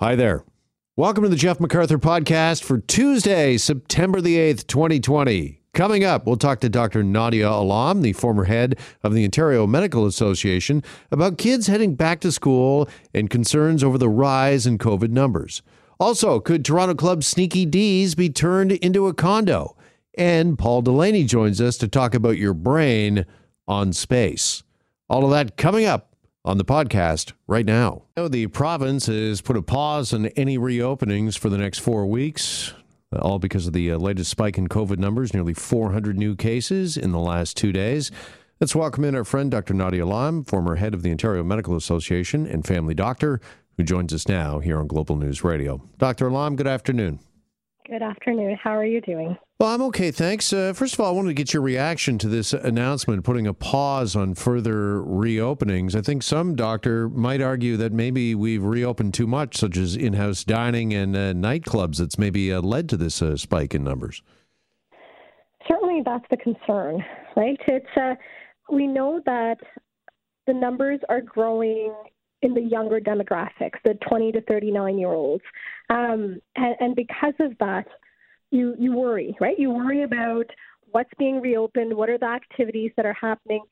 Hi there. Welcome to the Jeff MacArthur podcast for Tuesday, September the 8th, 2020. Coming up, we'll talk to Dr. Nadia Alam, the former head of the Ontario Medical Association, about kids heading back to school and concerns over the rise in COVID numbers. Also, could Toronto Club Sneaky Dee's be turned into a condo? And Paul Delaney joins us to talk about your brain on space. All of that coming up on the podcast right now. The province has put a pause on any reopenings for the next four weeks, all because of the uh, latest spike in COVID numbers, nearly 400 new cases in the last two days. Let's welcome in our friend, Dr. Nadia Alam, former head of the Ontario Medical Association and family doctor, who joins us now here on Global News Radio. Dr. Alam, good afternoon. Good afternoon. How are you doing? Well, I'm okay, thanks. Uh, first of all, I wanted to get your reaction to this announcement putting a pause on further reopenings. I think some doctor might argue that maybe we've reopened too much, such as in house dining and uh, nightclubs, that's maybe uh, led to this uh, spike in numbers. Certainly, that's the concern, right? It's uh, we know that the numbers are growing in the younger demographics, the 20 to 39 year olds, um, and, and because of that you you worry, right? You worry about what's being reopened, what are the activities that are happening.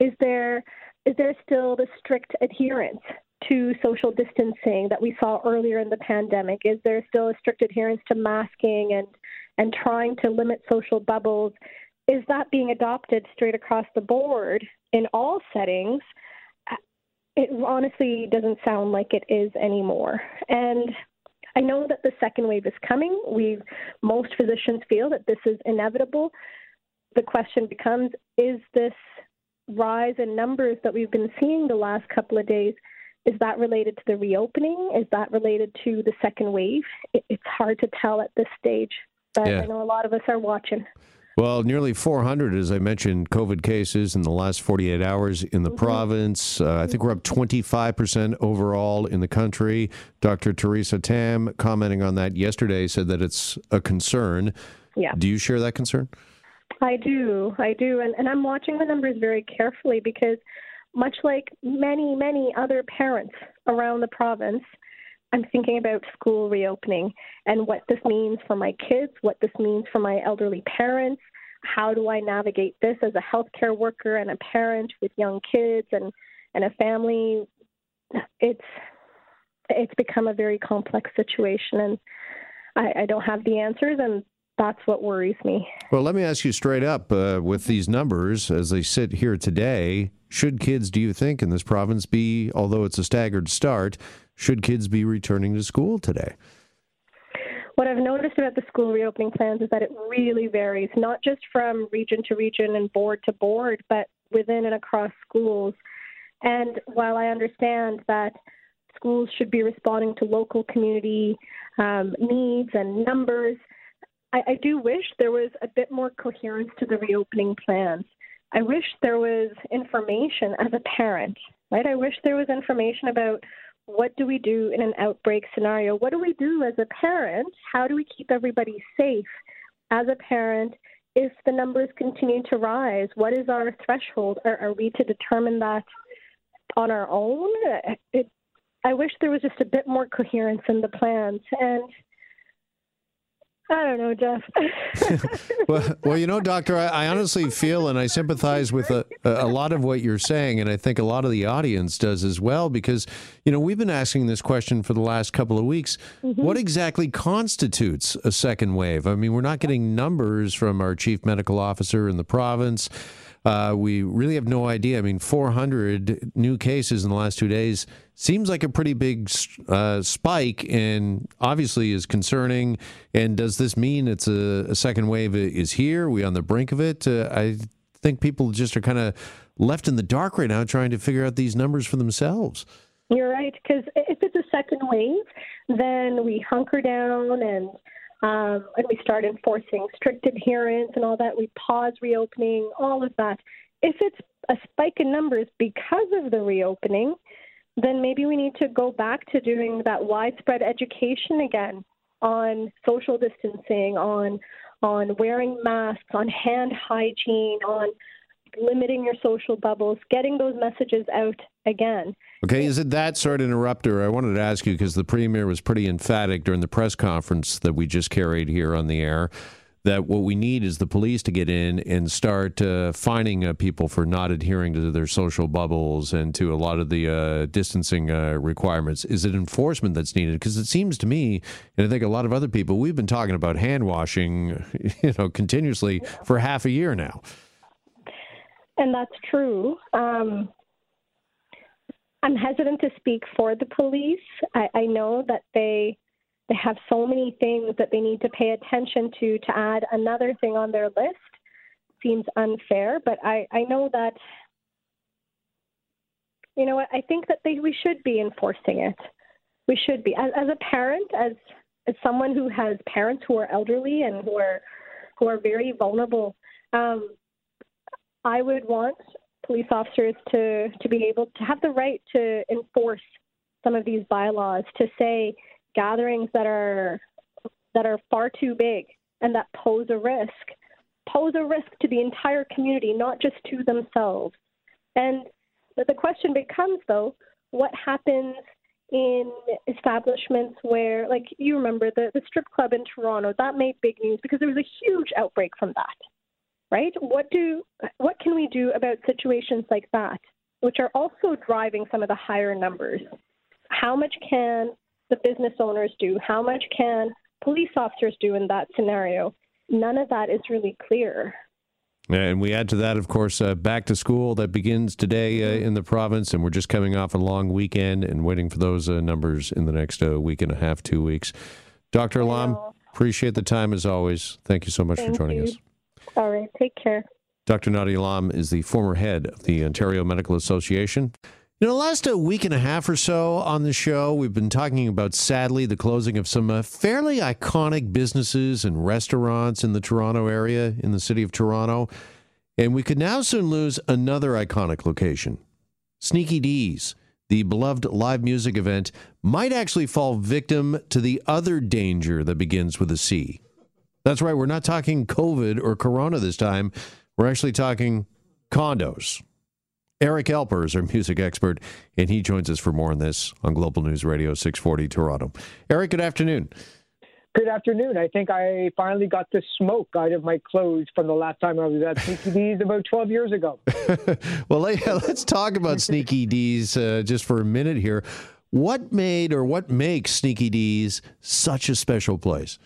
Is there is there still the strict adherence to social distancing that we saw earlier in the pandemic? Is there still a strict adherence to masking and and trying to limit social bubbles? Is that being adopted straight across the board in all settings? It honestly doesn't sound like it is anymore. And I know that the second wave is coming. We most physicians feel that this is inevitable. The question becomes is this rise in numbers that we've been seeing the last couple of days is that related to the reopening? Is that related to the second wave? it's hard to tell at this stage, but yeah. I know a lot of us are watching. Well, nearly 400, as I mentioned, COVID cases in the last 48 hours in the mm-hmm. province. Uh, I think we're up 25% overall in the country. Dr. Theresa Tam, commenting on that yesterday, said that it's a concern. Yeah. Do you share that concern? I do. I do. And, and I'm watching the numbers very carefully because, much like many, many other parents around the province, I'm thinking about school reopening and what this means for my kids, what this means for my elderly parents. How do I navigate this as a healthcare worker and a parent with young kids and, and a family? It's it's become a very complex situation, and I, I don't have the answers, and that's what worries me. Well, let me ask you straight up uh, with these numbers as they sit here today, should kids, do you think, in this province be, although it's a staggered start, should kids be returning to school today? What I've noticed about the school reopening plans is that it really varies, not just from region to region and board to board, but within and across schools. And while I understand that schools should be responding to local community um, needs and numbers, I, I do wish there was a bit more coherence to the reopening plans. I wish there was information as a parent, right? I wish there was information about what do we do in an outbreak scenario? What do we do as a parent? How do we keep everybody safe as a parent if the numbers continue to rise? What is our threshold? Are, are we to determine that on our own? It, I wish there was just a bit more coherence in the plans. And I don't know, Jeff. well, well, you know, Doctor, I, I, honestly feel and I sympathize with a, a lot of what you're saying, and I think a lot of the audience does as well, because, you know, we've been asking this question for the last couple of weeks. Mm-hmm. What exactly constitutes a second wave? I mean, we're not getting numbers from our chief medical officer in the province. Uh, we really have no idea. I mean, 400 new cases in the last two days seems like a pretty big uh, spike, and obviously is concerning. And does this mean it's a, a second wave is here? Are we on the brink of it? Uh, I think people just are kind of left in the dark right now, trying to figure out these numbers for themselves. You're right, because if it's a second wave, then we hunker down and um, and we start enforcing strict adherence and all that. We pause reopening, all of that. If it's a spike in numbers because of the reopening, then maybe we need to go back to doing that widespread education again on social distancing, on on wearing masks, on hand hygiene, on limiting your social bubbles, getting those messages out again. Okay, is it that sort of interrupter? I wanted to ask you because the premier was pretty emphatic during the press conference that we just carried here on the air that what we need is the police to get in and start uh, fining uh, people for not adhering to their social bubbles and to a lot of the uh, distancing uh, requirements. Is it enforcement that's needed? Because it seems to me, and I think a lot of other people, we've been talking about hand washing, you know, continuously for half a year now. And that's true. Um, I'm hesitant to speak for the police. I, I know that they they have so many things that they need to pay attention to to add another thing on their list seems unfair but i i know that you know what i think that they we should be enforcing it we should be as, as a parent as as someone who has parents who are elderly and who are who are very vulnerable um, i would want police officers to to be able to have the right to enforce some of these bylaws to say gatherings that are that are far too big and that pose a risk pose a risk to the entire community, not just to themselves. And the question becomes, though, what happens in establishments where, like you remember, the, the strip club in Toronto that made big news because there was a huge outbreak from that, right? What do what can we do about situations like that, which are also driving some of the higher numbers? How much can the business owners do? How much can police officers do in that scenario? None of that is really clear. And we add to that, of course, uh, back to school that begins today uh, in the province, and we're just coming off a long weekend and waiting for those uh, numbers in the next uh, week and a half, two weeks. Dr. Lam, appreciate the time as always. Thank you so much Thank for joining you. us. All right, take care. Dr. Nadia Alam is the former head of the Ontario Medical Association. You know, last a week and a half or so on the show, we've been talking about, sadly, the closing of some uh, fairly iconic businesses and restaurants in the Toronto area, in the city of Toronto. And we could now soon lose another iconic location. Sneaky Dee's, the beloved live music event, might actually fall victim to the other danger that begins with a C. That's right, we're not talking COVID or Corona this time. We're actually talking condos. Eric Alper is our music expert, and he joins us for more on this on Global News Radio 640 Toronto. Eric, good afternoon. Good afternoon. I think I finally got the smoke out of my clothes from the last time I was at Sneaky Dee's about 12 years ago. well, let's talk about Sneaky Dee's uh, just for a minute here. What made or what makes Sneaky Dee's such a special place?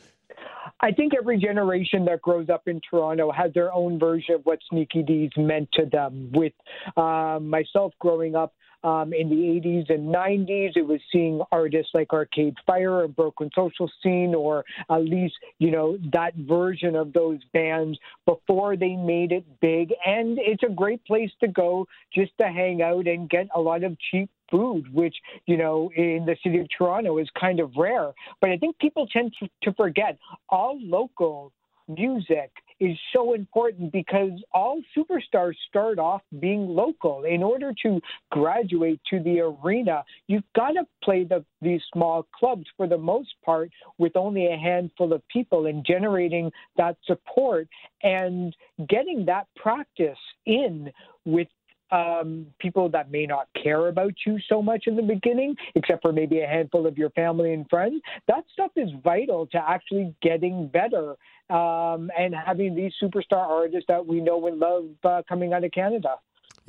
I think every generation that grows up in Toronto has their own version of what Sneaky Dee's meant to them. With um, myself growing up um, in the 80s and 90s, it was seeing artists like Arcade Fire or Broken Social Scene, or at least, you know, that version of those bands before they made it big. And it's a great place to go just to hang out and get a lot of cheap food, which, you know, in the city of Toronto is kind of rare. But I think people tend to, to forget all local music is so important because all superstars start off being local. In order to graduate to the arena, you've got to play the, these small clubs for the most part with only a handful of people and generating that support and getting that practice in with um, people that may not care about you so much in the beginning, except for maybe a handful of your family and friends. That stuff is vital to actually getting better um, and having these superstar artists that we know and love uh, coming out of Canada.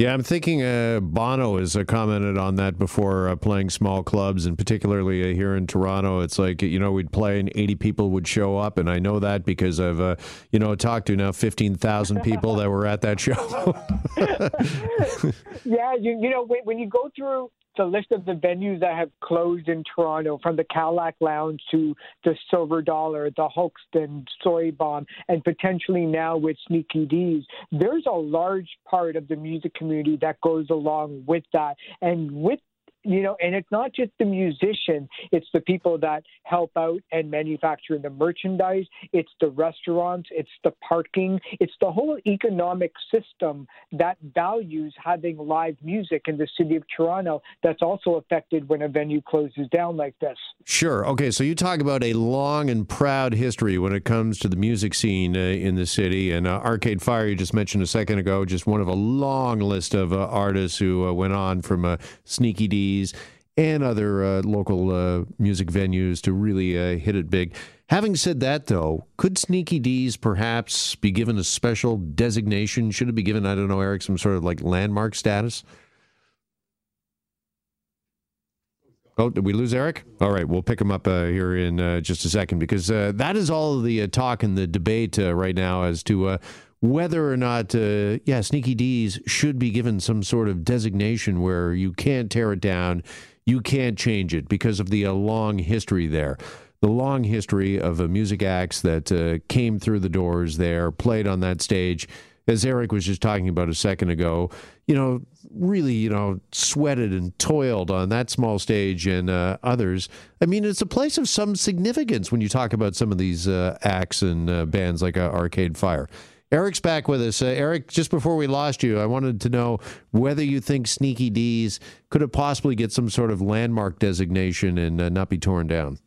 Yeah, I'm thinking uh, Bono has uh, commented on that before uh, playing small clubs, and particularly uh, here in Toronto. It's like, you know, we'd play and 80 people would show up. And I know that because I've, uh, you know, talked to now 15,000 people that were at that show. yeah, you, you know, when, when you go through the list of the venues that have closed in Toronto, from the Cadillac Lounge to the Silver Dollar, the Hoxton, Soy Bomb, and potentially now with Sneaky Dee's, there's a large part of the music community that goes along with that. And with you know, and it's not just the musician, it's the people that help out and manufacture the merchandise, it's the restaurants, it's the parking, it's the whole economic system that values having live music in the city of Toronto that's also affected when a venue closes down like this. Sure. Okay, so you talk about a long and proud history when it comes to the music scene uh, in the city, and uh, Arcade Fire, you just mentioned a second ago, just one of a long list of uh, artists who uh, went on from uh, Sneaky And other uh, local uh, music venues to really uh, hit it big. Having said that, though, could Sneaky Dee's perhaps be given a special designation? Should it be given, I don't know, Eric, some sort of like landmark status? Oh, did we lose Eric? All right, we'll pick him up uh, here in uh, just a second because uh, that is all the talk and the debate right now as to whether or not, yeah, Sneaky Dee's should be given some sort of designation where you can't tear it down, you can't change it because of the long history there. The long history of music acts that came through the doors there, played on that stage as Eric was just talking about a second ago, you know, really, you know, sweated and toiled on that small stage and uh, others. I mean, it's a place of some significance when you talk about some of these uh, acts and uh, bands like uh, Arcade Fire. Eric's back with us. Uh, Eric, just before we lost you, I wanted to know whether you think Sneaky Dee's could have possibly get some sort of landmark designation and uh, not be torn down.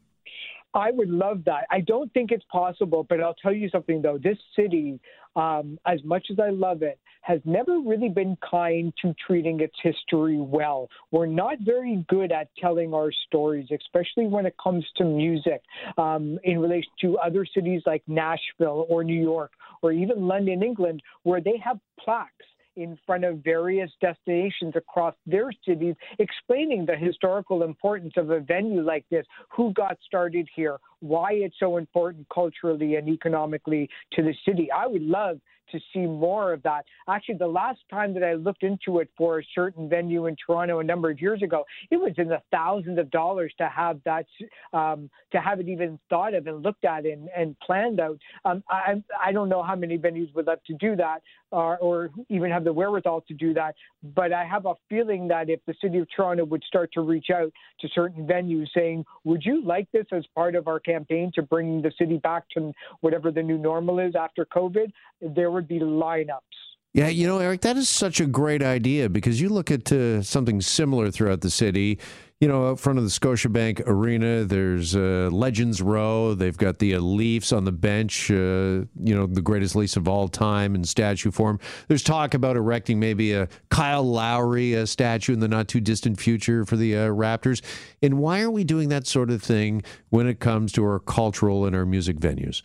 I would love that. I don't think it's possible, but I'll tell you something though. This city, um, as much as I love it, has never really been kind to treating its history well. We're not very good at telling our stories, especially when it comes to music, um, in relation to other cities like Nashville or New York or even London, England, where they have plaques in front of various destinations across their cities, explaining the historical importance of a venue like this, who got started here, why it's so important culturally and economically to the city. I would love to see more of that. Actually, the last time that I looked into it for a certain venue in Toronto a number of years ago, it was in the thousands of dollars to have that, um, to have it even thought of and looked at and, and planned out. Um, I, I don't know how many venues would love to do that or, or even have the wherewithal to do that, but I have a feeling that if the city of Toronto would start to reach out to certain venues saying, would you like this as part of our campaign to bring the city back to whatever the new normal is after COVID, there would be lineups. Yeah, you know, Eric, that is such a great idea because you look at uh, something similar throughout the city. You know, up front of the Scotiabank Arena, there's uh, Legends Row. They've got the uh, Leafs on the bench, uh, you know, the greatest Leafs of all time in statue form. There's talk about erecting maybe a Kyle Lowry uh, statue in the not too distant future for the uh, Raptors. And why are we doing that sort of thing when it comes to our cultural and our music venues?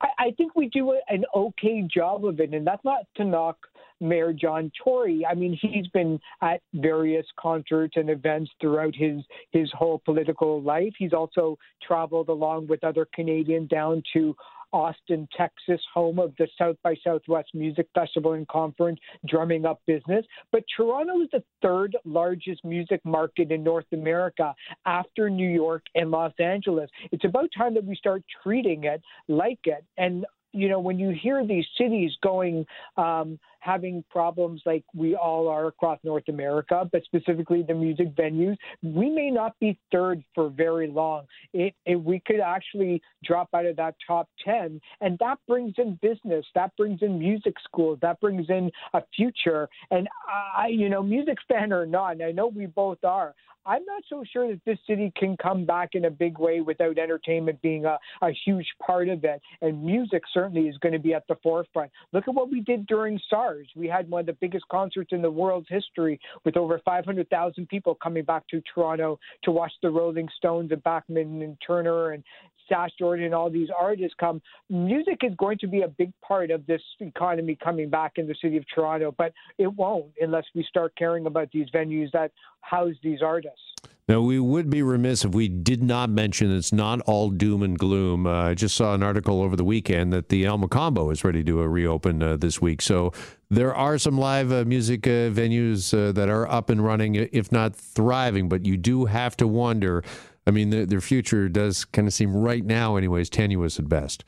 I, I think we do an okay job of it, and that's not to knock Mayor John Tory. I mean, he's been at various concerts and events throughout his his whole political life. He's also traveled along with other Canadians down to Austin, Texas, home of the South by Southwest Music Festival and Conference, drumming up business. But Toronto is the third largest music market in North America after New York and Los Angeles. It's about time that we start treating it like it. And you know, when you hear these cities going, um, having problems like we all are across North America, but specifically the music venues, we may not be third for very long. It, it, we could actually drop out of that top 10, and that brings in business, that brings in music schools, that brings in a future. And I, you know, music fan or not, and I know we both are, I'm not so sure that this city can come back in a big way without entertainment being a, a huge part of it. And music certainly is going to be at the forefront. Look at what we did during SARS. We had one of the biggest concerts in the world's history with over 500,000 people coming back to Toronto to watch the Rolling Stones and Bachman and Turner and Sass Jordan and all these artists come. Music is going to be a big part of this economy coming back in the city of Toronto, but it won't unless we start caring about these venues that house these artists. Now, we would be remiss if we did not mention it's not all doom and gloom. Uh, I just saw an article over the weekend that the El Mocambo is ready to uh, reopen uh, this week. So there are some live uh, music uh, venues uh, that are up and running, if not thriving, but you do have to wonder I mean, the, their future does kind of seem right now, anyways, tenuous at best.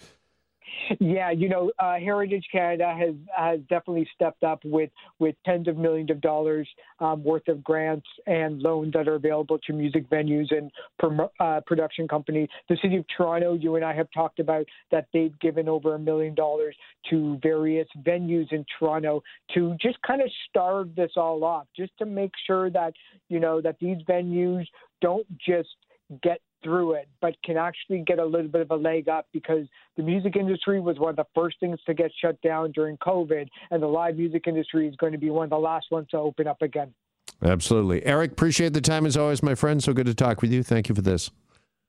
Yeah, you know, uh, Heritage Canada has has definitely stepped up with with tens of millions of dollars um, worth of grants and loans that are available to music venues and prom- uh, production companies. The City of Toronto, you and I have talked about that they've given over a million dollars to various venues in Toronto to just kind of starve this all off, just to make sure that you know that these venues don't just get through it, but can actually get a little bit of a leg up because the music industry was one of the first things to get shut down during COVID, and the live music industry is going to be one of the last ones to open up again. Absolutely. Eric, appreciate the time as always, my friend. So good to talk with you. Thank you for this.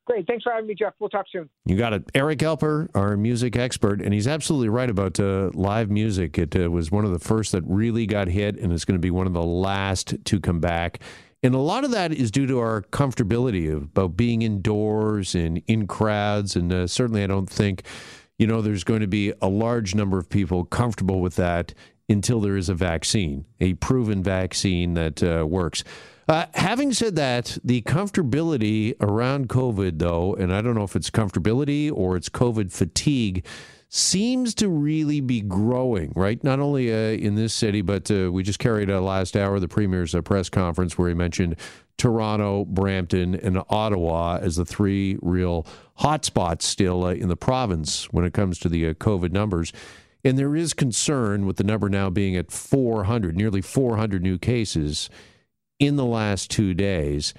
Great. Thanks for having me, Jeff. We'll talk soon. You got it. Eric Alper, our music expert, and he's absolutely right about uh, live music. It uh, was one of the first that really got hit, and it's going to be one of the last to come back. And a lot of that is due to our comfortability about being indoors and in crowds. And uh, certainly, I don't think, you know, there's going to be a large number of people comfortable with that until there is a vaccine, a proven vaccine that uh, works. Uh, having said that, the comfortability around COVID, though, and I don't know if it's comfortability or it's COVID fatigue, seems to really be growing, right? Not only uh, in this city, but uh, we just carried a last hour the premier's uh, press conference where he mentioned Toronto, Brampton, and Ottawa as the three real hotspots still uh, in the province when it comes to the uh, COVID numbers. And there is concern with the number now being at 400, nearly 400 new cases in the last two days.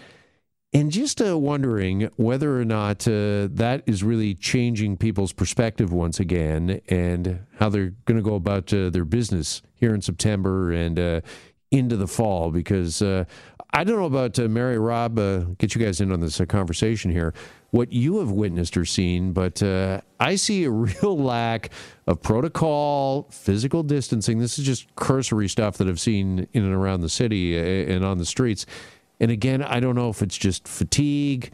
And just uh, wondering whether or not uh, that is really changing people's perspective once again and how they're going to go about uh, their business here in September and uh, into the fall. Because uh, I don't know about uh, Mary Rob, get you guys in on this conversation here, what you have witnessed or seen, but I see a real lack of protocol, physical distancing. This is just cursory stuff that I've seen in and around the city and on the streets and again, I don't know if it's just fatigue,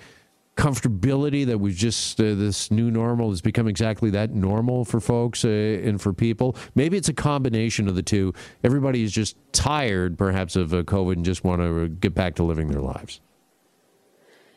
comfortability that we've just, uh, this new normal has become exactly that normal for folks uh, and for people. Maybe it's a combination of the two. Everybody is just tired, perhaps, of uh, COVID and just want to get back to living their lives.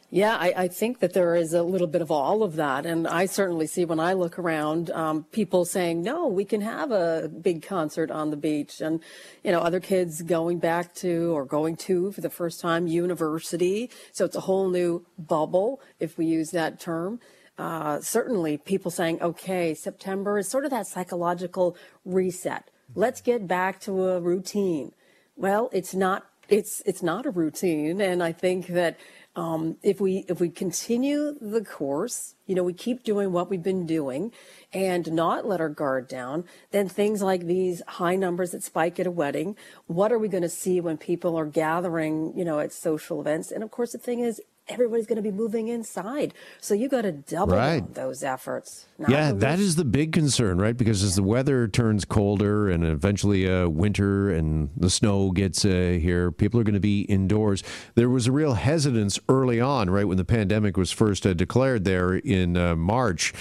Yeah, I, I, think that there is a little bit of all of that. And I certainly see when I look around, um, people saying, no, we can have a big concert on the beach. And, you know, other kids going back to or going to for the first time university. So it's a whole new bubble, if we use that term. Uh, certainly people saying, okay, September is sort of that psychological reset. Let's get back to a routine. Well, it's not, it's, it's not a routine. And I think that, um, if we if we continue the course, you know, we keep doing what we've been doing, and not let our guard down, then things like these high numbers that spike at a wedding. What are we going to see when people are gathering, you know, at social events? And of course, the thing is, everybody's going to be moving inside. So you got to double right. those efforts. Yeah, that is the big concern, right? Because as the weather turns colder and eventually uh, winter and the snow gets uh, here, people are going to be indoors. There was a real hesitance early on, right, when the pandemic was first uh, declared there in uh, March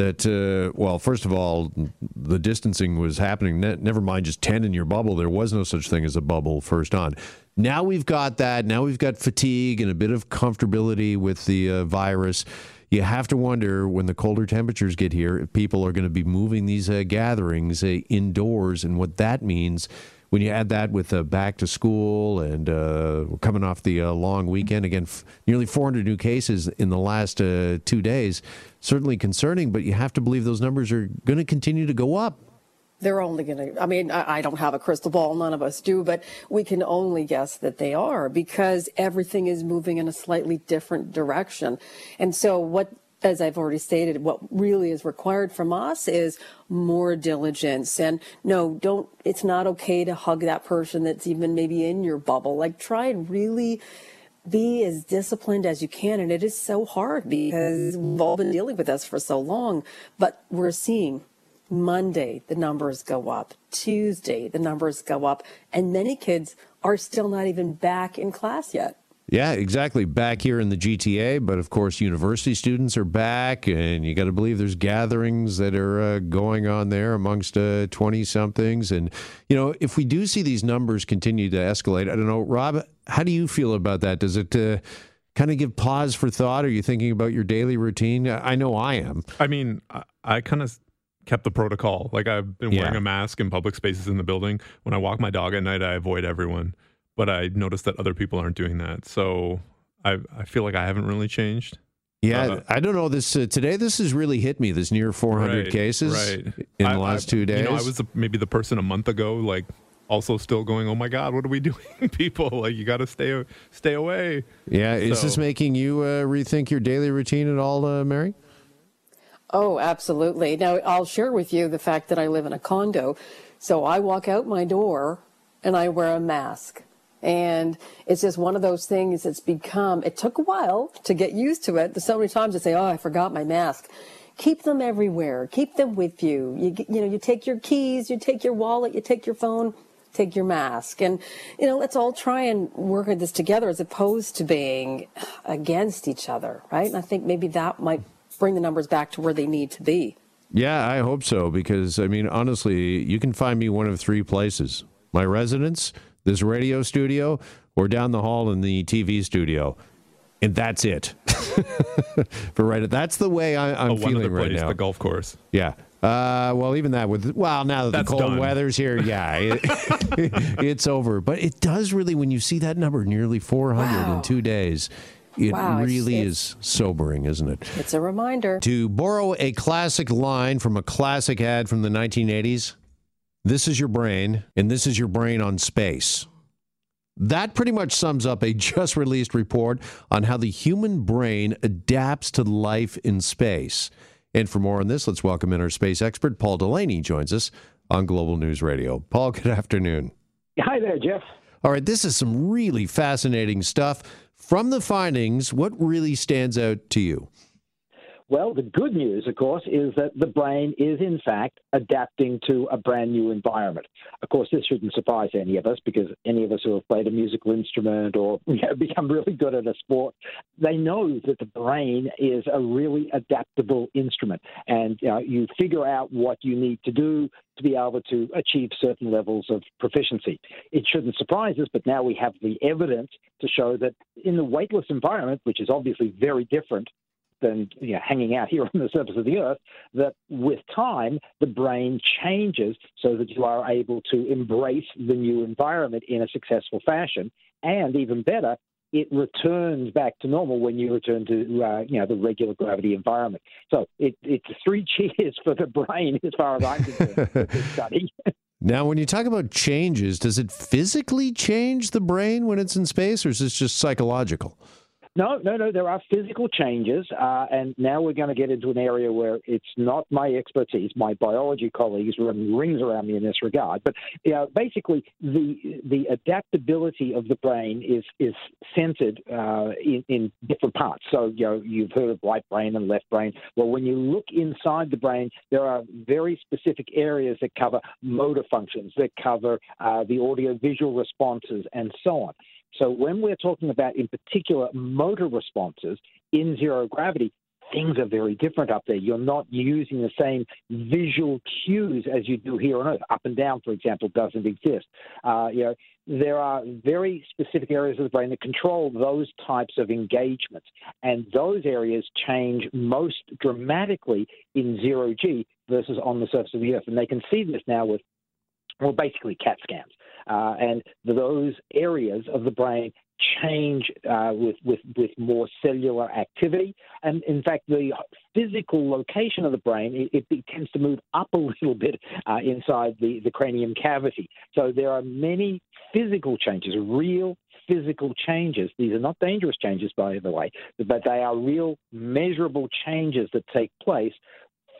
that uh, well first of all the distancing was happening never mind just 10 in your bubble there was no such thing as a bubble first on now we've got that. Now we've got fatigue and a bit of comfortability with the uh, virus. You have to wonder when the colder temperatures get here if people are going to be moving these uh, gatherings uh, indoors and what that means. When you add that with uh, back to school and uh, coming off the uh, long weekend, again, f- nearly 400 new cases in the last two days, certainly concerning, but you have to believe those numbers are going to continue to go up they're only going to, I mean, I, don't have a crystal ball, none of us do, but we can only guess that they are because everything is moving in a slightly different direction. And so, what, as I've already stated, what really is required from us is more diligence. And no, don't, it's not okay to hug that person that's even maybe in your bubble. Like, try and really be as disciplined as you can. And it is so hard because we've all been dealing with this for so long, but we're seeing Monday, the numbers go up. Tuesday, the numbers go up. And many kids are still not even back in class yet. Yeah, exactly. Back here in the GTA, but of course, university students are back, and you got to believe there's gatherings that are uh, going on there amongst 20 uh, somethings. And, you know, if we do see these numbers continue to escalate, I don't know, Rob, how do you feel about that? Does it. Uh, kind of give pause for thought? Are you thinking about your daily routine? I know I am. I mean, I, I kind of kept the protocol. Like I've been Yeah. wearing a mask in public spaces in the building. When I walk my dog at night, I avoid everyone. But I noticed that other people aren't doing that. So I I feel like I haven't really changed. Yeah, Uh, I don't know. This uh, today, this has really hit me. This near 400 Right, cases right. in I- the last I- two days. You know, I was the, maybe the person a month ago, like also still going, "Oh my God, what are we doing, people? Like you got to stay stay away." yeah, is this making you uh, rethink your daily routine at all, uh, Mary? Oh, absolutely. Now, I'll share with you the fact that I live in a condo. So I walk out my door and I wear a mask. And it's just one of those things that's become, it took a while to get used to it. There's so many times I say, oh, I forgot my mask. Keep them everywhere. Keep them with you. You, you know, you take your keys, you take your wallet, you take your phone, take your mask. And, you know, let's all try and work at this together as opposed to being against each other, right? And I think maybe that might bring the numbers back to where they need to be. Yeah, I hope so because I mean, honestly, you can find me one of three places: my residence, this radio studio, or down the hall in the TV studio, and that's it. For right, that's the way I, I'm Oh, one feeling other right place, now. the golf course. Yeah. Uh, well, even that with well, now that That's the cold done. weather's here, yeah, it- it's over. But it does really when you see that number, nearly 400 in two days. It Wow, it's- really it's- is sobering, isn't it? It's a reminder. To borrow a classic line from a classic ad from the 1980s, this is your brain, and this is your brain on space. That pretty much sums up a just released report on how the human brain adapts to life in space. And for more on this, let's welcome in our space expert, Paul Delaney, joins us on Global News Radio. Paul, good afternoon. Hi there, Jeff. All right, this is some really fascinating stuff. From the findings, what really stands out to you? Well, the good news, of course, is that the brain is, in fact, adapting to a brand new environment. Of course, this shouldn't surprise any of us because any of us who have played a musical instrument or you know, become really good at a sport, they know that the brain is a really adaptable instrument. And you, know, you figure out what you need to do to be able to achieve certain levels of proficiency. It shouldn't surprise us, but now we have the evidence to show that in the weightless environment, which is obviously very different than you know, hanging out here on the surface of the earth, that with time, the brain changes so that you are able to embrace the new environment in a successful fashion. And even better, it returns back to normal when you return to uh, you know the regular gravity environment. So it, it's three cheers for the brain as far as I'm concerned. study. Now, when you talk about changes, does it physically change the brain when it's in space, or is this just psychological? No, no, no. There are physical changes, uh, and now we're going to get into an area where it's not my expertise. My biology colleagues run rings around me in this regard. But you know, basically, the the adaptability of the brain is is centered uh, in, in different parts. So you know, you've heard of right brain and left brain. Well, when you look inside the brain, there are very specific areas that cover motor functions, that cover uh, the audio visual responses, and so on. So when we're talking about, in particular, motor responses in zero gravity, things are very different up there. You're not using the same visual cues as you do here on Earth. Up and down, for example, doesn't exist. Uh, you know, there are very specific areas of the brain that control those types of engagements, and those areas change most dramatically in zero G versus on the surface of the Earth. And they can see this now with, well, basically CAT scans. Uh, and those areas of the brain change uh, with, with, with more cellular activity. And in fact, the physical location of the brain, it, it tends to move up a little bit uh, inside the, the cranium cavity. So there are many physical changes, real physical changes. These are not dangerous changes, by the way, but they are real measurable changes that take place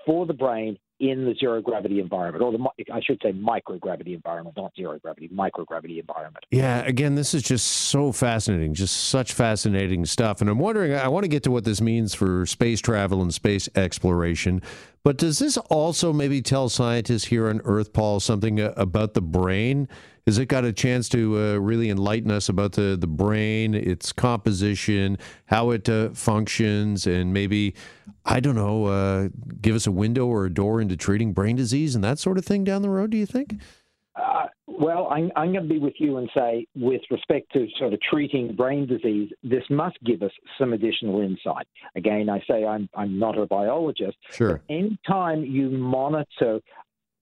for the brain in the zero gravity environment, or the I should say microgravity environment, not zero gravity, microgravity environment. Yeah, again, this is just so fascinating, just such fascinating stuff. And I'm wondering, I want to get to what this means for space travel and space exploration. But does this also maybe tell scientists here on Earth, Paul, something uh, about the brain? Has it got a chance to uh, really enlighten us about the, the brain, its composition, how it uh, functions, and maybe, I don't know, uh, give us a window or a door into treating brain disease and that sort of thing down the road, do you think? Uh, Well, I'm, I'm going to be with you and say, with respect to sort of treating brain disease, this must give us some additional insight. Again, I say I'm, I'm not a biologist. Sure. Anytime you monitor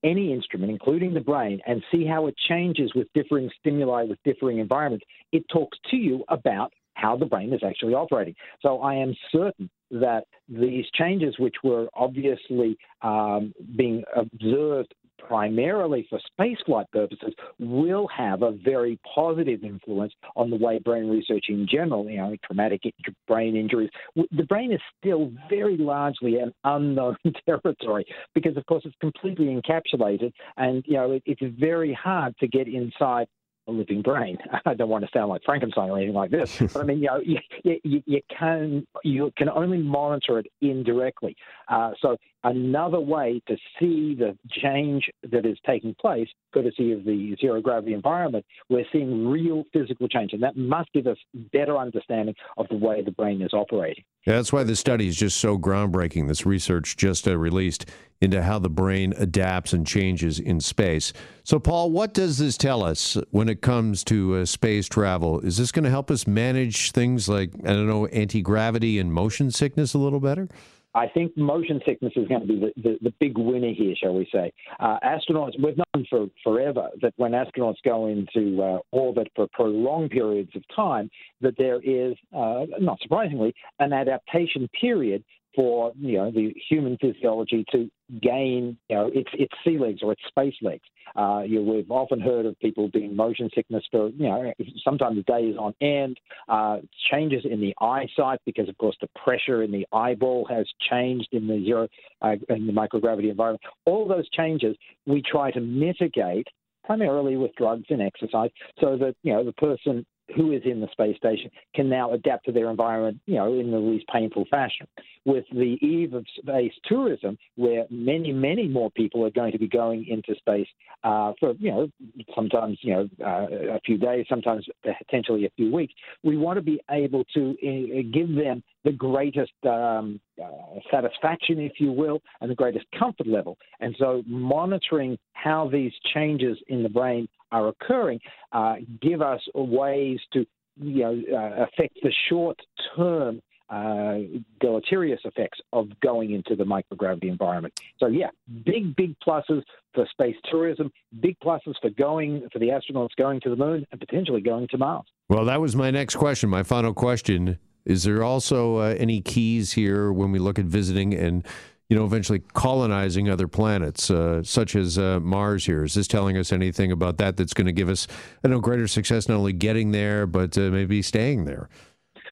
any instrument, including the brain, and see how it changes with differing stimuli, with differing environments, it talks to you about how the brain is actually operating. So I am certain that these changes, which were obviously um, being observed primarily for spaceflight purposes, will have a very positive influence on the way brain research in general, you know, traumatic brain injuries. The brain is still very largely an unknown territory because, of course, it's completely encapsulated, and you know, it, it's very hard to get inside a living brain. I don't want to sound like Frankenstein or anything like this, but I mean, you know, you, you, you can you can only monitor it indirectly. Uh, so another way to see the change that is taking place, courtesy of the zero gravity environment, we're seeing real physical change, and that must give us better understanding of the way the brain is operating. That's why this study is just so groundbreaking. This research just uh, released into how the brain adapts and changes in space. So, Paul, what does this tell us when it comes to uh, space travel? Is this going to help us manage things like, I don't know, anti gravity and motion sickness a little better? I think motion sickness is going to be the, the, the big winner here, shall we say. Uh, astronauts, we've known for forever that when astronauts go into uh, orbit for prolonged periods of time, that there is, uh, not surprisingly, an adaptation period for you know the human physiology to gain you know its its sea legs or its space legs. Uh, you, we've often heard of people being motion sickness for you know sometimes days on end. Uh, changes in the eyesight because of course the pressure in the eyeball has changed in the zero uh, in the microgravity environment. All those changes we try to mitigate primarily with drugs and exercise so that you know the person who is in the space station can now adapt to their environment, you know, in the least painful fashion. With the eve of space tourism, where many, many more people are going to be going into space uh, for, you know, sometimes, you know, uh, a few days, sometimes potentially a few weeks, we want to be able to uh, give them the greatest um, uh, satisfaction, if you will, and the greatest comfort level. And so, monitoring how these changes in the brain are occurring uh, give us ways to you know, uh, affect the short term uh, deleterious effects of going into the microgravity environment. So, yeah, big, big pluses for space tourism, big pluses for going for the astronauts going to the moon and potentially going to Mars. Well, that was my next question. My final question is: There also uh, any keys here when we look at visiting and you know, eventually colonizing other planets, uh, such as uh, Mars here. Is this telling us anything about that that's going to give us, I know, greater success not only getting there, but uh, maybe staying there?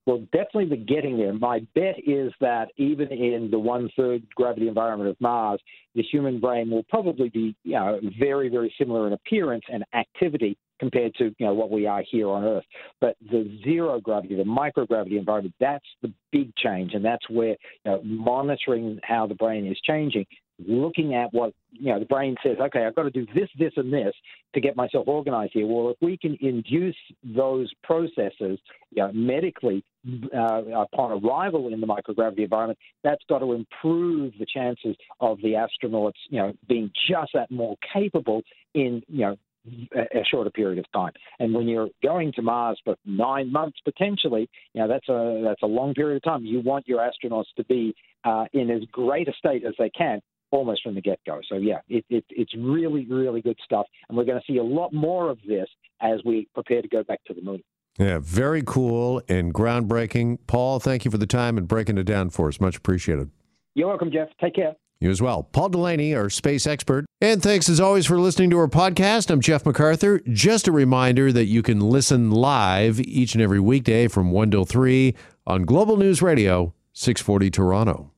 Well, definitely the getting there. My bet is that even in the one third gravity environment of Mars, the human brain will probably be you know, very, very similar in appearance and activity compared to you know what we are here on Earth. But the zero gravity, the microgravity environment, that's the big change, and that's where you know, monitoring how the brain is changing, looking at what you know the brain says. Okay, I've got to do this, this, and this to get myself organized here. Well, if we can induce those processes you know, medically uh, upon arrival in the microgravity environment, that's got to improve the chances of the astronauts, you know, being just that more capable in, you know, a shorter period of time. And when you're going to Mars for nine months potentially, you know that's a that's a long period of time. You want your astronauts to be uh, in as great a state as they can almost from the get go. So yeah, it, it, it's really really good stuff, and we're going to see a lot more of this as we prepare to go back to the moon. Yeah, very cool and groundbreaking. Paul, thank you for the time and breaking it down for us. Much appreciated. You're welcome, Jeff. Take care. You as well. Paul Delaney, our space expert. And thanks as always for listening to our podcast. I'm Jeff MacArthur. Just a reminder that you can listen live each and every weekday from 1 till 3 on Global News Radio, 640 Toronto.